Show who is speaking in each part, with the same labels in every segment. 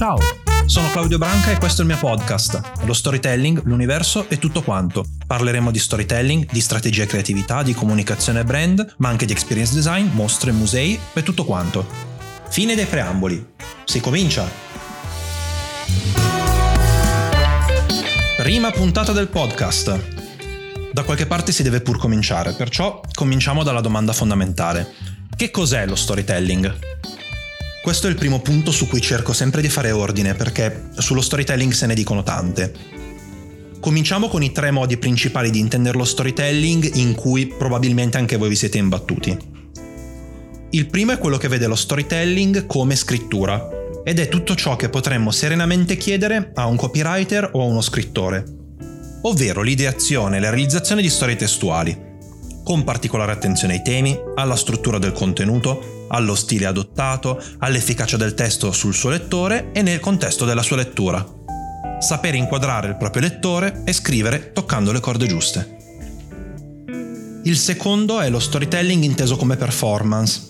Speaker 1: Ciao, sono Claudio Branca e questo è il mio podcast. Lo storytelling, l'universo e tutto quanto. Parleremo di storytelling, di strategia e creatività, di comunicazione e brand, ma anche di experience design, mostre, musei e tutto quanto. Fine dei preamboli. Si comincia! Prima puntata del podcast. Da qualche parte si deve pur cominciare, perciò cominciamo dalla domanda fondamentale. Che cos'è lo storytelling? Questo è il primo punto su cui cerco sempre di fare ordine perché sullo storytelling se ne dicono tante. Cominciamo con i tre modi principali di intendere lo storytelling in cui probabilmente anche voi vi siete imbattuti. Il primo è quello che vede lo storytelling come scrittura ed è tutto ciò che potremmo serenamente chiedere a un copywriter o a uno scrittore, ovvero l'ideazione e la realizzazione di storie testuali con particolare attenzione ai temi, alla struttura del contenuto, allo stile adottato, all'efficacia del testo sul suo lettore e nel contesto della sua lettura. Sapere inquadrare il proprio lettore e scrivere toccando le corde giuste. Il secondo è lo storytelling inteso come performance.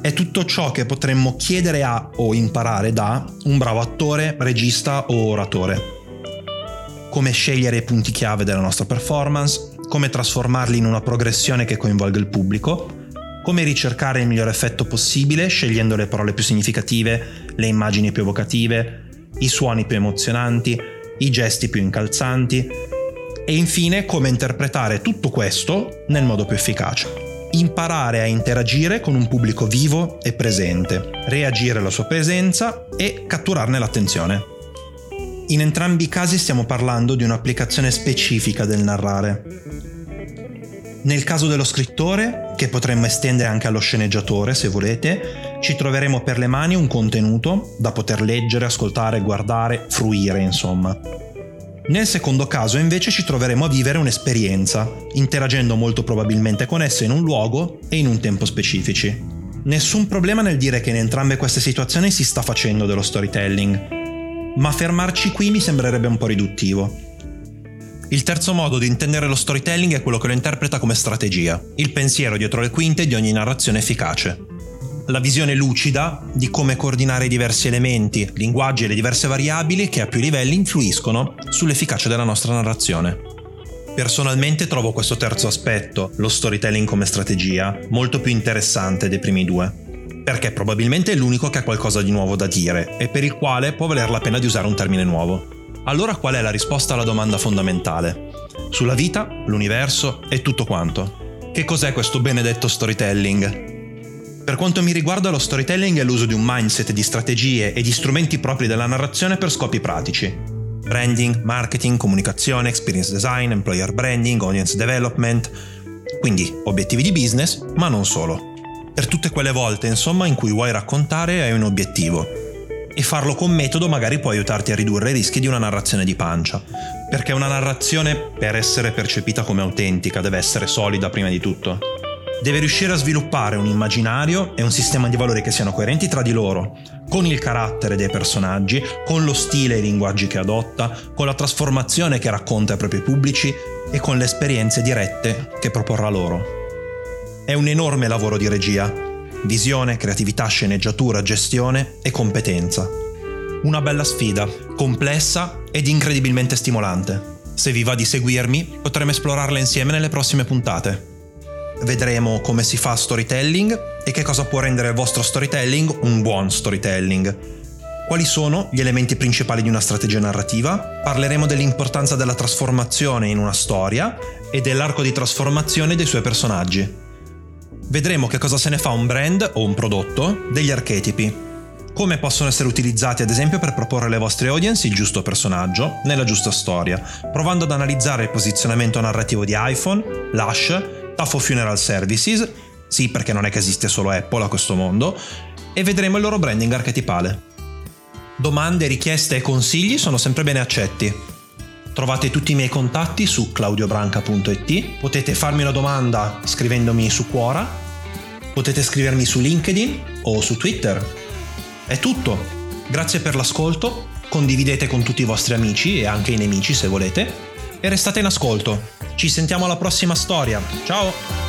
Speaker 1: È tutto ciò che potremmo chiedere a o imparare da un bravo attore, regista o oratore. Come scegliere i punti chiave della nostra performance, come trasformarli in una progressione che coinvolga il pubblico, come ricercare il miglior effetto possibile scegliendo le parole più significative, le immagini più evocative, i suoni più emozionanti, i gesti più incalzanti e infine come interpretare tutto questo nel modo più efficace. Imparare a interagire con un pubblico vivo e presente, reagire alla sua presenza e catturarne l'attenzione. In entrambi i casi stiamo parlando di un'applicazione specifica del narrare. Nel caso dello scrittore, che potremmo estendere anche allo sceneggiatore se volete, ci troveremo per le mani un contenuto da poter leggere, ascoltare, guardare, fruire, insomma. Nel secondo caso invece ci troveremo a vivere un'esperienza, interagendo molto probabilmente con essa in un luogo e in un tempo specifici. Nessun problema nel dire che in entrambe queste situazioni si sta facendo dello storytelling, ma fermarci qui mi sembrerebbe un po' riduttivo. Il terzo modo di intendere lo storytelling è quello che lo interpreta come strategia, il pensiero dietro le quinte di ogni narrazione efficace. La visione lucida di come coordinare i diversi elementi, linguaggi e le diverse variabili che a più livelli influiscono sull'efficacia della nostra narrazione. Personalmente trovo questo terzo aspetto, lo storytelling come strategia, molto più interessante dei primi due perché probabilmente è l'unico che ha qualcosa di nuovo da dire e per il quale può valer la pena di usare un termine nuovo. Allora qual è la risposta alla domanda fondamentale? Sulla vita, l'universo e tutto quanto. Che cos'è questo benedetto storytelling? Per quanto mi riguarda lo storytelling è l'uso di un mindset di strategie e di strumenti propri della narrazione per scopi pratici. Branding, marketing, comunicazione, experience design, employer branding, audience development, quindi obiettivi di business, ma non solo per tutte quelle volte, insomma, in cui vuoi raccontare hai un obiettivo. E farlo con metodo magari può aiutarti a ridurre i rischi di una narrazione di pancia. Perché una narrazione, per essere percepita come autentica, deve essere solida prima di tutto. Deve riuscire a sviluppare un immaginario e un sistema di valori che siano coerenti tra di loro, con il carattere dei personaggi, con lo stile e i linguaggi che adotta, con la trasformazione che racconta ai propri pubblici e con le esperienze dirette che proporrà loro. È un enorme lavoro di regia. Visione, creatività, sceneggiatura, gestione e competenza. Una bella sfida, complessa ed incredibilmente stimolante. Se vi va di seguirmi, potremo esplorarla insieme nelle prossime puntate. Vedremo come si fa storytelling e che cosa può rendere il vostro storytelling un buon storytelling. Quali sono gli elementi principali di una strategia narrativa? Parleremo dell'importanza della trasformazione in una storia e dell'arco di trasformazione dei suoi personaggi vedremo che cosa se ne fa un brand o un prodotto degli archetipi. Come possono essere utilizzati ad esempio per proporre alle vostre audience il giusto personaggio nella giusta storia, provando ad analizzare il posizionamento narrativo di iPhone, Lush, Tafo Funeral Services, sì perché non è che esiste solo Apple a questo mondo, e vedremo il loro branding archetipale. Domande, richieste e consigli sono sempre bene accetti. Trovate tutti i miei contatti su claudiobranca.it, potete farmi una domanda scrivendomi su Quora, potete scrivermi su LinkedIn o su Twitter. È tutto. Grazie per l'ascolto, condividete con tutti i vostri amici e anche i nemici se volete e restate in ascolto. Ci sentiamo alla prossima storia. Ciao!